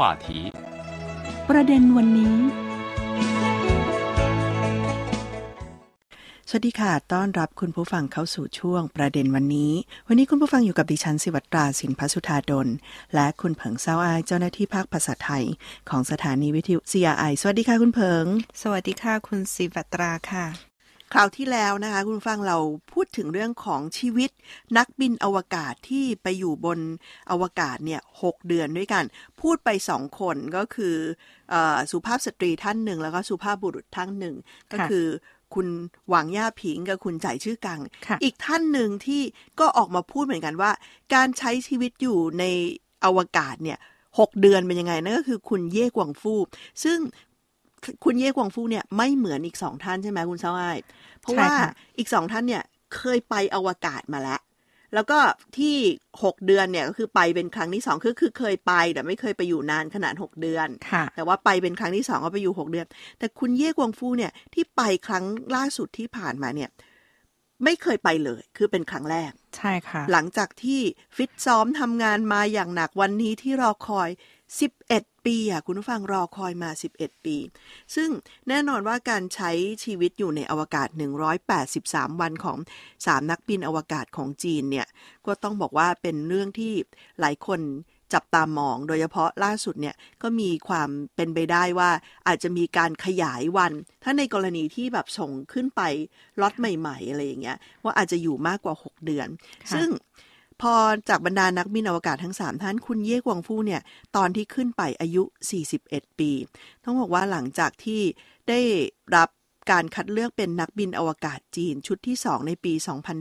话题ประเด็นวันนี้ สวัสดีค่ะ ต้อนรับคุณผู้ฟังเข้าสู่ช่วงประเด็นวันนี้ วันนี้คุณผู้ฟังอยู่กับดิฉันสิวัตราสินพัสุธาดล และคุณเผิงเซาอายเจ้าหน้าที่ภาคภาษาไทย ของสถานีวิทยุ CRI สวัสดีค่ะคุณเผิง สวัสดีค่ะคุณสิวัตราค่ะ คราวที่แล้วนะคะ คุณฟังเราพูดถึงเรื่องของชีวิต นักบินอวกาศที่ไปอยู่บนอวกาศเนี่ยหเดือนด้วยกัน พูดไปสองคนก็คืออสุภาพสตรีท่านหนึ่ง แล้วก็สุภาพบุรุษท่านหนึ่งก็คือ คุณหวังย่าผิงกับคุณจ่ายชื่อกัง อีกท่านหนึ่งที่ก็ออกมาพูดเหมือนกันว่า การใช้ชีวิตอยู่ในอวกาศเนี่ยหเดือนเป็นยังไงนั่นก็คือคุณเย่กวงฟู ซึ่งคุณเย่กวงฟูเนี่ยไม่เหมือนอีกสองท่านใช่ไหมคุณเซาไอเพราะว่าอีกสองท่านเนี่ยเคยไปอวกาศมาแล้ว แล้วก็ที่หกเดือนเนี่ยก็คือไปเป็นครั้งที่สองคือคือเคยไป แต่ไม่เคยไปอยู่นานขนาดหกเดือน แต่ว่าไปเป็นครั้งที่สองก็ไปอยู่หกเดือน แต่คุณเย่กวงฟูเนี่ยที่ไปครั้งล่าสุดที่ผ่านมาเนี่ย ไม่เคยไปเลย คือเป็นครั้งแรก ใช่ค่ะ หลังจากที่ฟิตซ้อมทำงานมาอย่างหนักวันนี้ที่รอคอย 11 ปีอะคุณผู้ฟังรอคอยมา 11 ปี ซึ่งแน่นอนว่าการใช้ชีวิตอยู่ในอวกาศ 183 วันของ 3 นักบินอวกาศของจีนเนี่ย ก็ต้องบอกว่าเป็นเรื่องที่หลายคน จับตามอง โดยเฉพาะล่าสุดเนี่ยก็มีความเป็นไปได้ว่าอาจจะมีการขยายวัน ถ้าในกรณีที่แบบส่งขึ้นไปล็อตใหม่ ๆ อะไรอย่างเงี้ยว่าอาจจะอยู่มากกว่า 6 เดือน ซึ่งพอจากบรรดานักบินอวกาศทั้ง 3 ท่านคุณเย่กวงฟู่เนี่ย ตอนที่ขึ้นไปอายุ 41 ปี ต้องบอกว่าหลังจากที่ได้รับการคัดเลือกเป็นนักบินอวกาศจีนชุดที่ 2 ในปี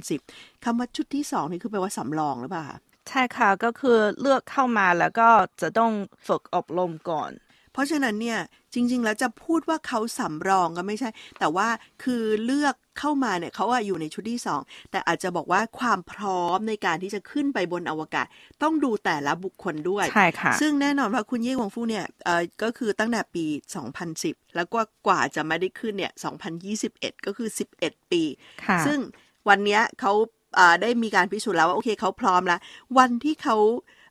2010 คำว่าชุดที่ 2 นี่คือแปลว่าสำรองหรือเปล่า ใช่ค่ะก็คือเลือกเข้ามาแล้วก็จะต้องฝึกอบรมก่อน เพราะฉะนั้นเนี่ยจริง ๆ แล้วจะพูดว่าเขาสำรองก็ไม่ใช่ แต่ว่าคือเลือกเข้ามาเนี่ยเขาอะอยู่ในชุดที่สองแต่อาจจะบอกว่าความพร้อมในการที่จะขึ้นไปบนอวกาศ ต้องดูแต่ละบุคคลด้วย ใช่ค่ะ ซึ่งแน่นอนว่าคุณเย่วงฟู่เนี่ยเออก็คือตั้งแต่ปี 2010 แล้วก็กว่าจะมาได้ขึ้นเนี่ย 2021 ก็คือ 11 ปี ซึ่งวันนี้เขา ได้มีการพิสูจน์แล้วว่าโอเคเขาพร้อมแล้ววันที่เขา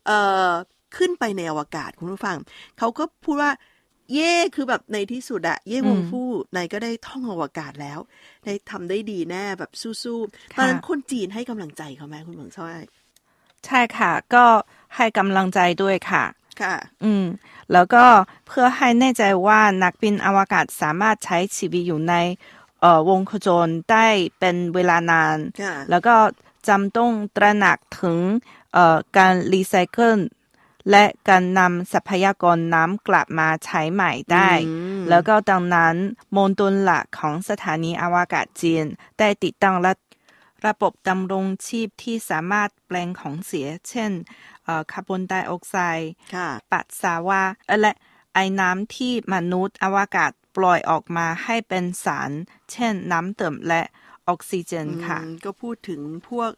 เขึ้นไปในอวกาศคุณผู้ฟัง เขาก็พูดว่า เย่คือแบบในที่สุดอะเย่วงฟู่นายก็ได้ท่องอวกาศแล้วได้ทำได้ดีแน่แบบสู้ๆตอนนั้นคนจีนให้กำลังใจเขาไหมคุณหมงช่วยใช่ค่ะ ก็ให้กำลังใจด้วยค่ะค่ะ อืม แล้วก็เพื่อให้แน่ใจว่านักบินอวกาศสามารถใช้ชีวิตอยู่ใน เอ่อวงโคจรได้เป็นเวลานาน แล้วก็จำต้องตระหนักถึงเอ่อการรีไซเคิลและการนำทรัพยากรน้ำกลับมาใช้ใหม่ได้ แล้วก็ดังนั้นมณฑลหลักของสถานีอวกาศจีนได้ติดตั้งระระบบดำรงชีพที่สามารถแปลงของเสีย เช่นคาร์บอนไดออกไซด์ปัสสาวะและไอ้ น้ำที่มนุษย์อวกาศปล่อยออกมาให้เป็นสาร เช่นน้ำเติมและออกซิเจนค่ะ ก็พูดถึงพวก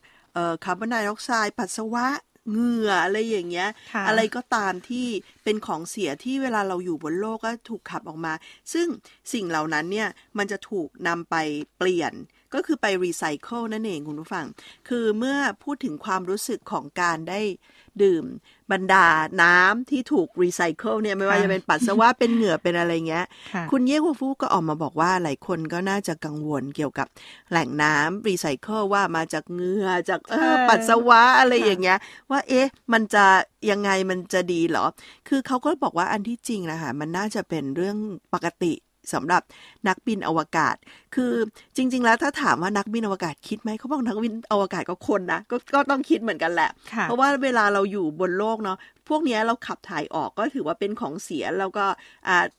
คาร์บอนไดออกไซด์ปัสสาวะเหงื่ออะไรอย่างเงี้ย อะไรก็ตามที่เป็นของเสียที่เวลาเราอยู่บนโลกก็ถูกขับออกมา ซึ่งสิ่งเหล่านั้นเนี่ยมันจะถูกนำไปเปลี่ยน ก็คือไปรีไซเคิลนั่นเองคุณผู้ฟัง คือเมื่อพูดถึงความรู้สึกของการได้ดื่มบรรดาน้ำที่ถูกรีไซเคิลเนี่ยไม่ว่าจะเป็นปัสสาวะเป็นเหงื่อเป็นอะไรเงี้ย คุณเย่ฮัวฟูก็ออกมาบอกว่าหลายคนก็น่าจะกังวลเกี่ยวกับแหล่งน้ำรีไซเคิลว่ามาจากเหงื่อจากเออปัสสาวะอะไรอย่างเงี้ย ว่าเอ๊ะ มันจะยังไงมันจะดีเหรอ คือเขาก็บอกว่าอันที่จริงนะคะมันน่าจะเป็นเรื่องปกติ สำหรับนักบินอวกาศ คือจริง ๆ แล้วถ้าถามว่านักบินอวกาศคิดไหมเขาบอกนักบินอวกาศก็คนนะกก็ต้องคิดเหมือนกันแหละ เพราะว่าเวลาเราอยู่บนโลกเนาะ พวกนี้เราขับถ่ายออกก็ถือว่าเป็นของเสียแล้วก็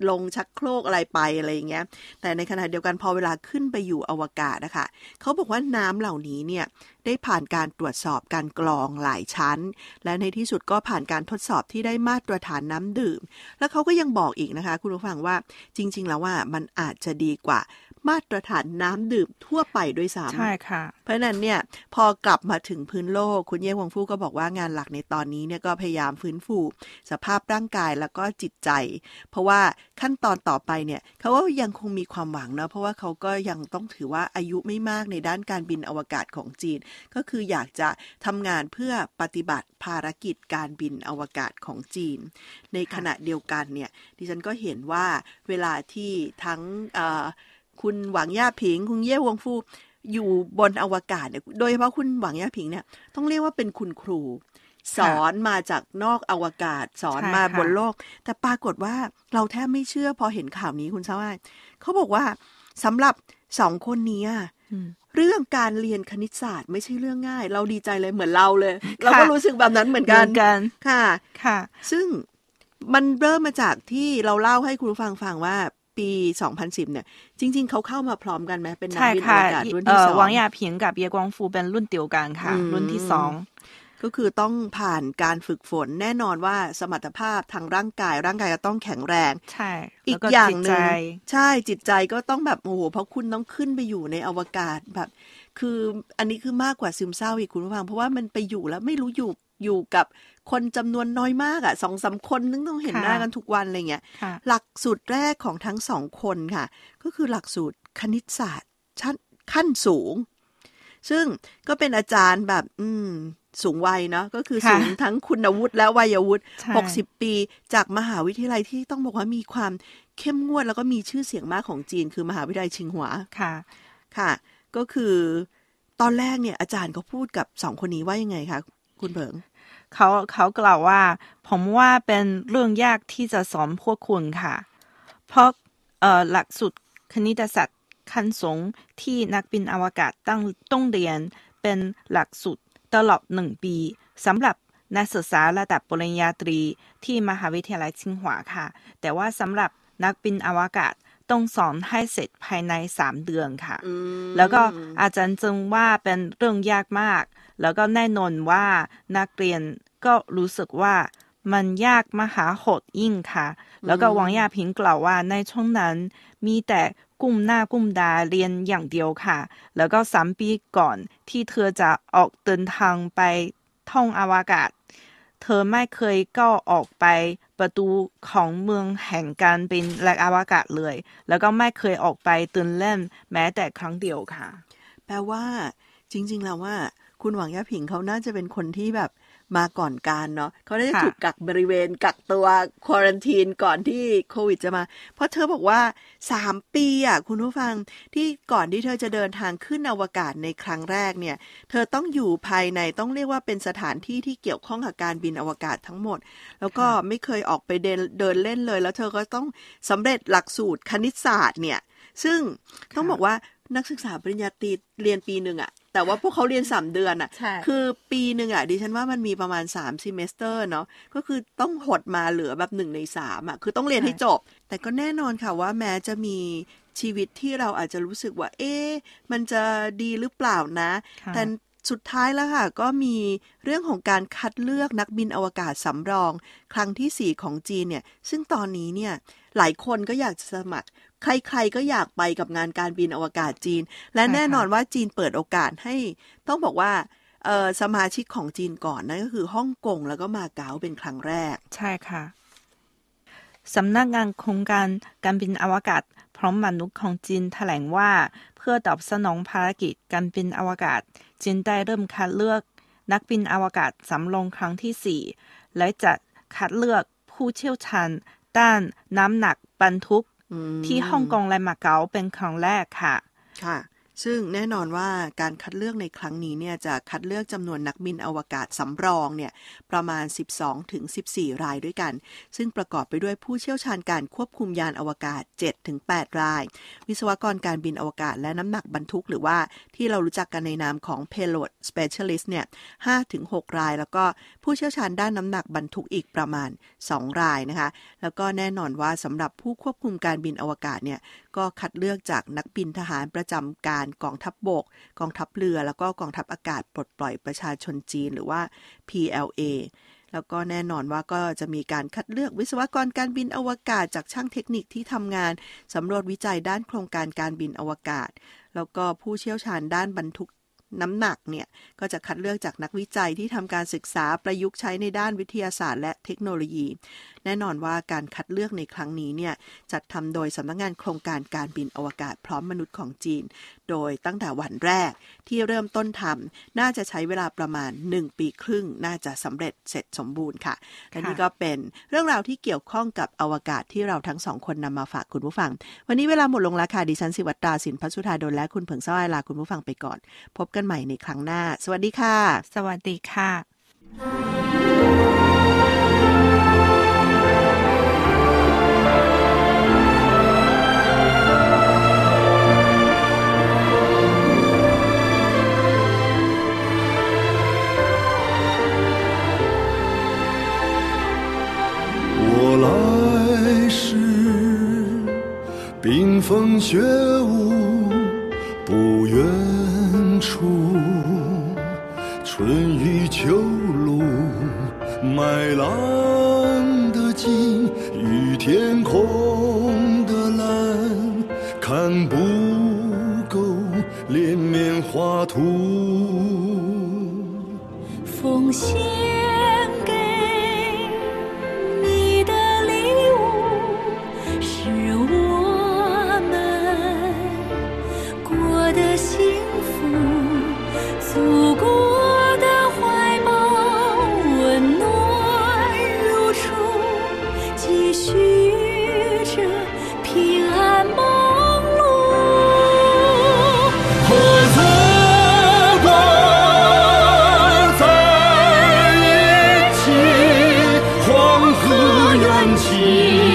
ลงชักโครกอะไรไปอะไรอย่างเงี้ย แต่ในขณะเดียวกันพอเวลาขึ้นไปอยู่อวกาศนะคะเขาบอกว่าน้ำเหล่านี้เนี่ยได้ผ่านการตรวจสอบการกรองหลายชั้น และในที่สุดก็ผ่านการทดสอบที่ได้มาตรฐานน้ำดื่ม แล้วเขาก็ยังบอกอีกนะคะ คุณผู้ฟังว่าจริง ๆ แล้วว่ามันอาจจะดีกว่า มาตรฐานน้ำดื่มทั่วไปด้วยซ้ำใช่ค่ะ เพราะนั้นเนี่ยพอกลับมาถึงพื้นโลก คุณเย่วงฟูก็บอกว่างานหลักในตอนนี้เนี่ยก็พยายามฟื้นฟู สภาพร่างกายแล้วก็จิตใจ เพราะว่าขั้นตอนต่อไปเนี่ยเขาว่ายังคงมีความหวังเนาะเพราะว่าเขาก็ยังต้องถือว่าอายุไม่มากในด้านการบินอวกาศของจีน ก็คืออยากจะทำงานเพื่อปฏิบัติภารกิจการบินอวกาศของจีน ในขณะเดียวกันเนี่ยดิฉันก็เห็นว่าเวลาที่ทั้ง คุณหวังย่าผิง คุณเย่วงฟู อยู่บนอวกาศเนี่ยโดยเฉพาะคุณหวังย่าผิงเนี่ย ต้องเรียกว่าเป็นคุณครู สอนมาจากนอกอวกาศ สอนมาบนโลก แต่ปรากฏว่าเราแทบไม่เชื่อพอเห็นข่าวนี้คุณสวัสดิ์เขาบอกว่าสำหรับสองคนนี้เรื่องการเรียนคณิตศาสตร์ไม่ใช่เรื่องง่าย เราดีใจเลยเหมือนเราเลย เราก็รู้สึกแบบนั้นเหมือนกันค่ะค่ะ ซึ่งมันเริ่มมาจากที่เราเล่าให้คุณฟังฟังว่า ปี 2010 เนี่ย จริง ๆ เขาเข้ามาพร้อมกันไหมเป็นนักบินอวกาศรุ่นที่สองหวังยาผิงกับเยกวงฟูเป็นรุ่นเดียวกันค่ะ รุ่นที่สองก็คือต้องผ่านการฝึกฝนแน่นอนว่าสมรรถภาพทางร่างกาย ร่างกายก็ต้องแข็งแรง ใช่ อีกอย่างหนึ่งใช่จิตใจก็ต้องแบบโอ้โหเพราะคุณต้องขึ้นไปอยู่ในอวกาศแบบ คืออันนี้คือมากกว่าซึมเศร้าอีกคุณผู้ฟังเพราะว่ามันไปอยู่แล้วไม่รู้อยู่ อยู่กับคนจำนวนน้อยมากอะ่ะสองสาคนนึงต้องเห็นหน้ากันทุกวันอะไรเงี้ยหลักสูตรแรกของทั้งสองคนค่ะ ก็คือหลักสูตรคณิตศาสตร์ชั้นขั้นสูง ซึ่งก็เป็นอาจารย์แบบ อืม สูงวัยเนาะก็คือสูงทั้งคุณวุฒิและวัยวุฒิหกสิบปี จากมหาวิทยาลัยที่ต้องบอกว่ามีความเข้มงวดแล้วก็มีชื่อเสียงมากของจีน คือมหาวิทยาลัยชิงหัวค่ะ ค่ะ ก็คือตอนแรกเนี่ยอาจารย์ก็พูดกับสองคนนี้ว่ายังไงคะคุณเบิง เขาเขากล่าวว่า ผมว่าเป็นเรื่องยากที่จะสอนพวกคุณค่ะ เพราะเอ่อหลักสูตรคณิตศาสตร์ขั้นสูงที่นักบินอวกาศต้องต้องเรียนเป็นหลักสูตรตลอดหนึ่งปีสำหรับนักศึกษาระดับปริญญาตรีที่มหาวิทยาลัยชิงหวาค่ะ แต่ว่าสำหรับนักบินอวกาศต้องสอนให้เสร็จภายในสามเดือนค่ะ แล้วก็อาจารย์จึงว่าเป็นเรื่องยากมาก แล้วก็แน่นอนว่านักเรียนก็รู้สึกว่ามันยากมหาโหดยิ่งค่ะ แล้วก็วังยาพิงกล่าวว่าในช่วงนั้นมีแต่กุมหน้ากุมดาเรียนอย่างเดียวค่ะ แล้วก็สามปีก่อนที่เธอจะออกเดินทางไปท่องอวกาศ เธอไม่เคยก้าวออกไปประตูของเมืองแห่งการเป็นแหลกอวกาศเลย แล้วก็ไม่เคยออกไปตื่นเล่นแม้แต่ครั้งเดียวค่ะ แปลว่า จริง ๆ แล้วว่า คุณหวังยาผิงเขาน่าจะเป็นคนที่แบบมาก่อนการเนาะเขาได้ถูกกักบริเวณกักตัวควอรันทีนก่อนที่โควิดจะมา เพราะเธอบอกว่าสามปีอะคุณผู้ฟังที่ก่อนที่เธอจะเดินทางขึ้นอวกาศในครั้งแรกเนี่ย เธอต้องอยู่ภายในต้องเรียกว่าเป็นสถานที่ที่เกี่ยวข้องกับการบินอวกาศทั้งหมด แล้วก็ไม่เคยออกไปเดินเดินเล่นเลย แล้วเธอก็ต้องสำเร็จหลักสูตรคณิตศาสตร์เนี่ย ซึ่งต้องบอกว่านักศึกษาปริญญาตรีเรียนปีหนึ่งอะ แต่ว่าพวกเขาเรียนสามเดือนอะ่ะ คือปีหนึ่งอะ่ะดิฉันว่ามันมีประมาณสาม semester เนาะก็คือต้องหดมาเหลือแบบหนึ่งในสามอะ่ะ คือต้องเรียนให้จบ แต่ก็แน่นอนค่ะว่าแม้จะมีชีวิตที่เราอาจจะรู้สึกว่า เอ๊ะมันจะดีหรือเปล่านะ แต่สุดท้ายแล้วค่ะ ก็มีเรื่องของการคัดเลือกนักบินอวกาศสำรอง ครั้งที่ 4 ของจีนเนี่ย ซึ่งตอนนี้เนี่ย หลายคนก็อยากจะสมัคร ใครๆ ก็อยากไปกับงานการบินอวกาศจีน และแน่นอนว่าจีนเปิดโอกาสให้ ต้องบอกว่าสมาชิกของจีนก่อนนั่นก็คือฮ่องกงแล้วก็มาเก๊าเป็นครั้งแรก ใช่ค่ะสำนักงานโครงการการบินอวกาศ พร้อมมนุษย์ของจีนแถลงว่า เพื่อตอบสนองภารกิจการบินอวกาศ จีนได้เริ่มคัดเลือก นักบินอวกาศสำรองครั้งที่ 4 และจะคัดเลือกผู้เชี่ยวชาญด้านน้ำหนักบรรทุก ที่ฮ่องกงและมาเก๊าเป็นครั้งแรกค่ะ ค่ะ ซึ่งแน่นอนว่าการคัดเลือกในครั้งนี้เนี่ยจะคัดเลือกจำนวนนักบินอวกาศสำรองเนี่ยประมาณ 12 ถึง 14 รายด้วยกัน ซึ่งประกอบไปด้วยผู้เชี่ยวชาญการควบคุมยานอวกาศ 7 ถึง 8 ราย วิศวกรการบินอวกาศและน้ำหนักบรรทุกหรือว่าที่เรารู้จักกันในนามของ payload specialist เนี่ย 5 ถึง 6 ราย แล้วก็ผู้เชี่ยวชาญด้านน้ำหนักบรรทุกอีกประมาณ 2 รายนะคะ แล้วก็แน่นอนว่าสำหรับผู้ควบคุมการบินอวกาศเนี่ยก็คัดเลือกจากนักบินทหารประจำการกองทัพบบก กองทัพเรือ แล้วก็กองทัพอากาศปลดปล่อยประชาชนจีนหรือว่า PLA แล้วก็แน่นอนว่าก็จะมีการคัดเลือกวิศวกรการบินอวกาศจากช่างเทคนิคที่ทำงานสำรวจวิจัยด้านโครงการการบินอวกาศ แล้วก็ผู้เชี่ยวชาญด้านบรรทุกน้ำหนักเนี่ย ก็จะคัดเลือกจากนักวิจัยที่ทำการศึกษาประยุกต์ใช้ในด้านวิทยาศาสตร์และเทคโนโลยีแน่นอนว่าการคัดเลือกในครั้งนี้เนี่ยจัดทำโดยสำนักงงานโครงการการบินอวกาศพร้อมมนุษย์ของจีน โดยตั้งแต่วันแรกที่เริ่มต้นทำน่าจะใช้เวลาประมาณ 1 ปีครึ่ง น่าจะสำเร็จเสร็จสมบูรณ์ค่ะ และนี่ก็เป็นเรื่องราวที่เกี่ยวข้องกับอวกาศที่เราทั้งสองคนนำมาฝากคุณผู้ฟัง วันนี้เวลาหมดลงแล้วค่ะดิฉันสิวัตราสินพัชุธาดลและคุณเผิงสร้อยลาคุณผู้ฟังไปก่อน พบกันใหม่ในครั้งหน้า สวัสดีค่ะ สวัสดีค่ะ 风雪舞不远处，春雨秋露麦浪的金，与天空的蓝看不够连绵画图。奉献。七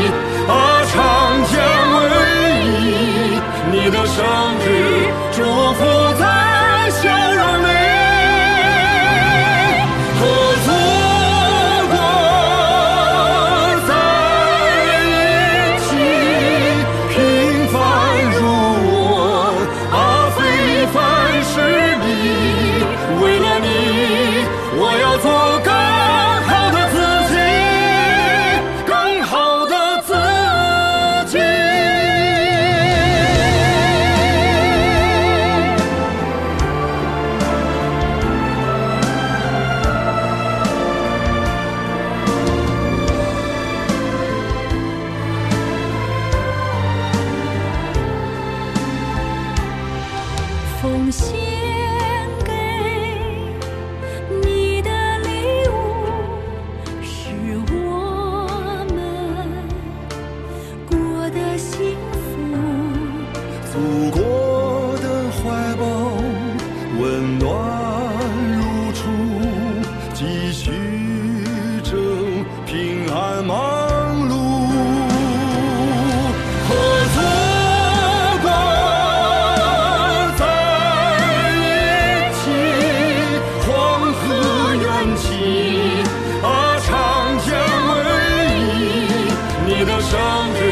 something.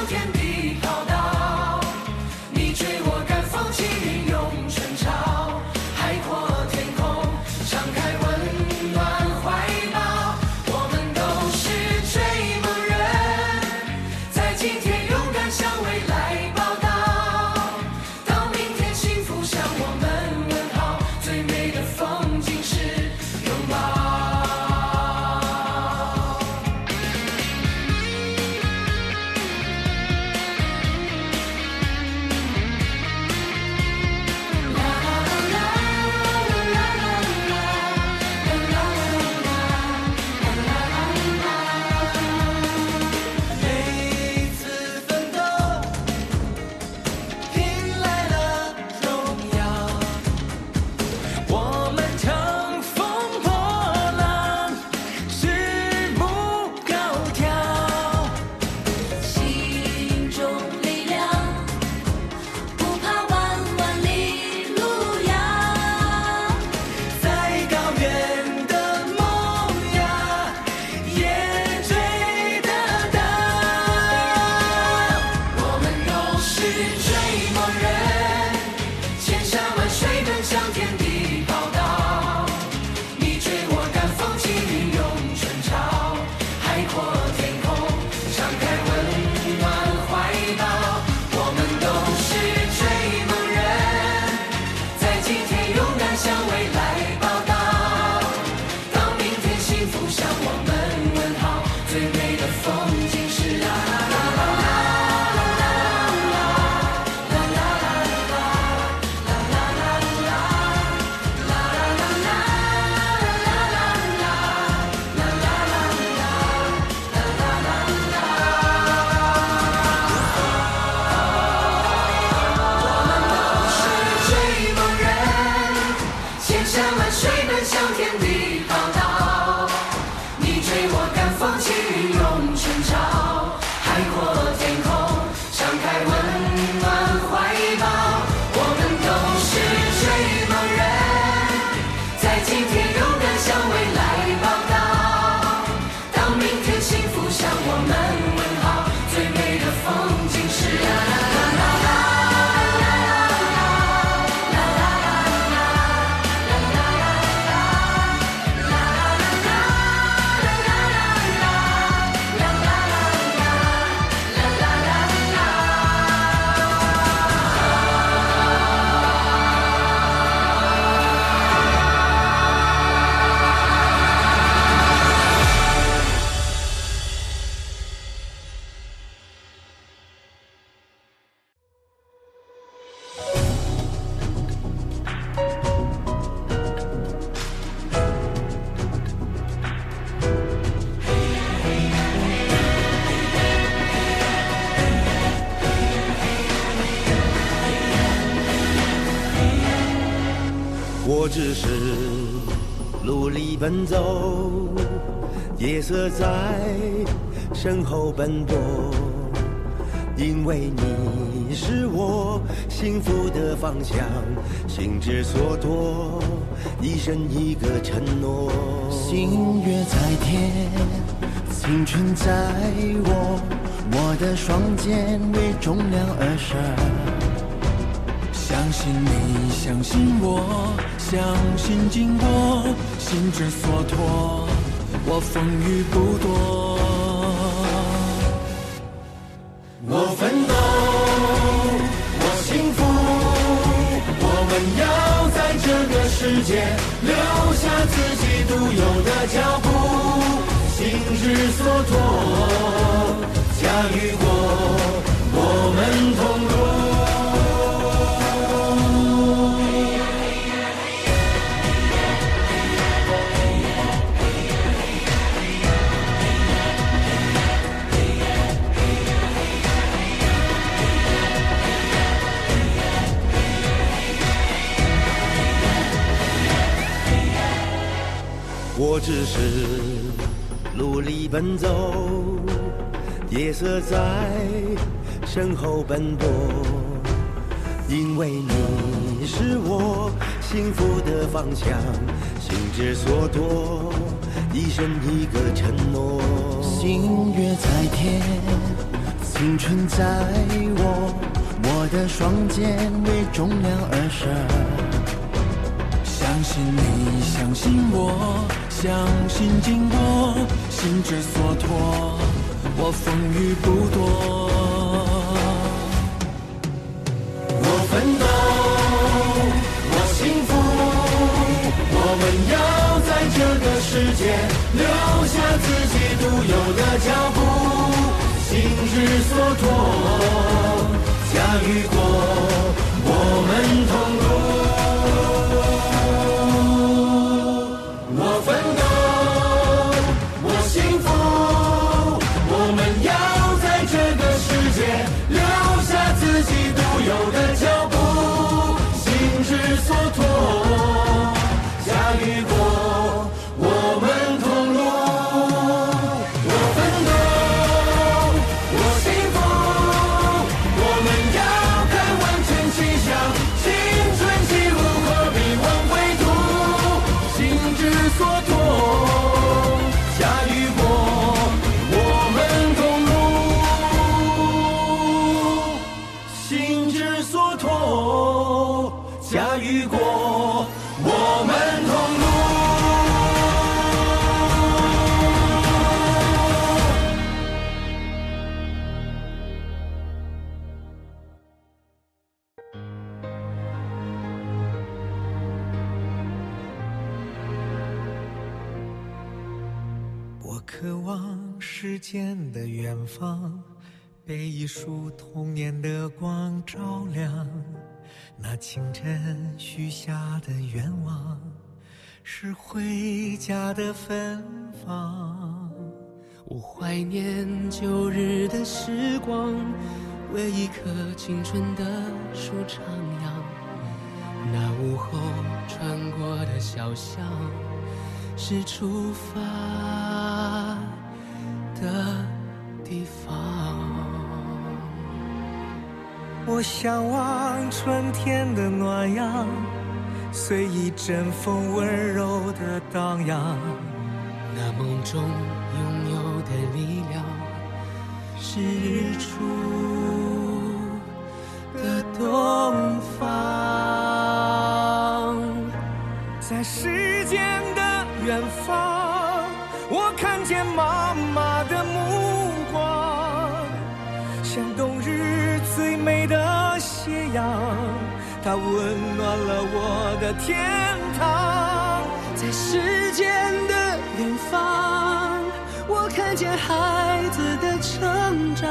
Belgian. 只是努力奔走，夜色在身后奔波，因为你是我幸福的方向，心之所托，一生一个承诺。星月在天，青春在我，我的双肩为重量而生。相信你，相信我，相信经过，心之所托，我风雨不躲。我奋斗，我幸福，我们要在这个世界留下自己独有的脚步。心之所托，驾驭过，我们同路。只是努力奔走，夜色在身后奔波，因为你是我幸福的方向，心之所托，一生一个承诺。星月在天，青春在我，我的双肩为重量而生。相信你，相信我，相信经过，心之所托，我风雨不躲。我奋斗，我幸福，我们要在这个世界留下自己独有的脚步，心之所托，驾驭过，的远方被一束童年的光照亮，那清晨许下的愿望是回家的芬芳。我怀念旧日的时光，为一棵青春的树徜徉。那午后穿过的小巷，是出发的地方。我向往春天的暖阳，随一阵风温柔的荡漾。那梦中拥有的力量，是日出的东方。在时间的远方，我看见妈妈阳，它温暖了我的天堂。在时间的远方，我看见孩子的成长。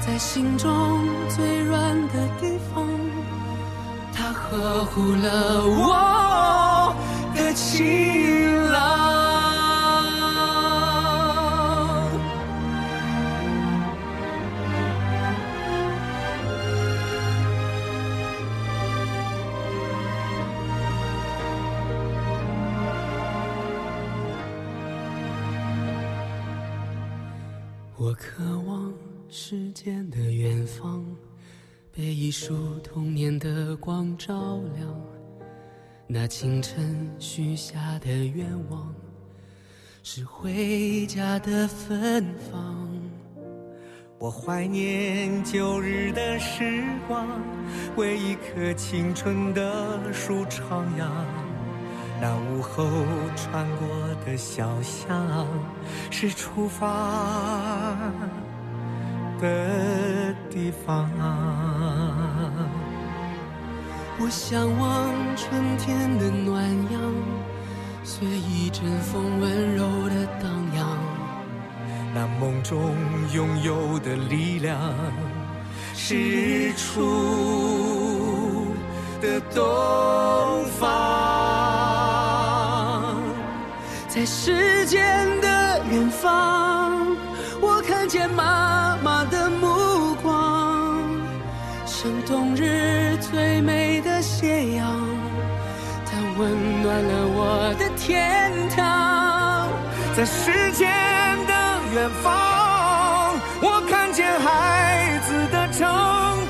在心中最软的地方，它呵护了我的情郎。渴望时间的远方，被一束童年的光照亮。那清晨许下的愿望，是回家的芬芳。我怀念旧日的时光，为一棵青春的树徜徉。那午后穿过的小巷，是出发的地方。我向往春天的暖阳，随一阵风温柔的荡漾。那梦中拥有的力量，是日出的东方，在时间的远方，我看见妈妈的目光，像冬日最美的斜阳，它温暖了我的天堂，在时间的。远方，我看见孩子的成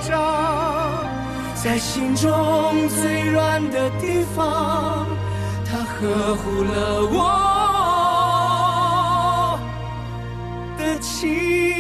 长，在心中最软的地方，它呵护了我心。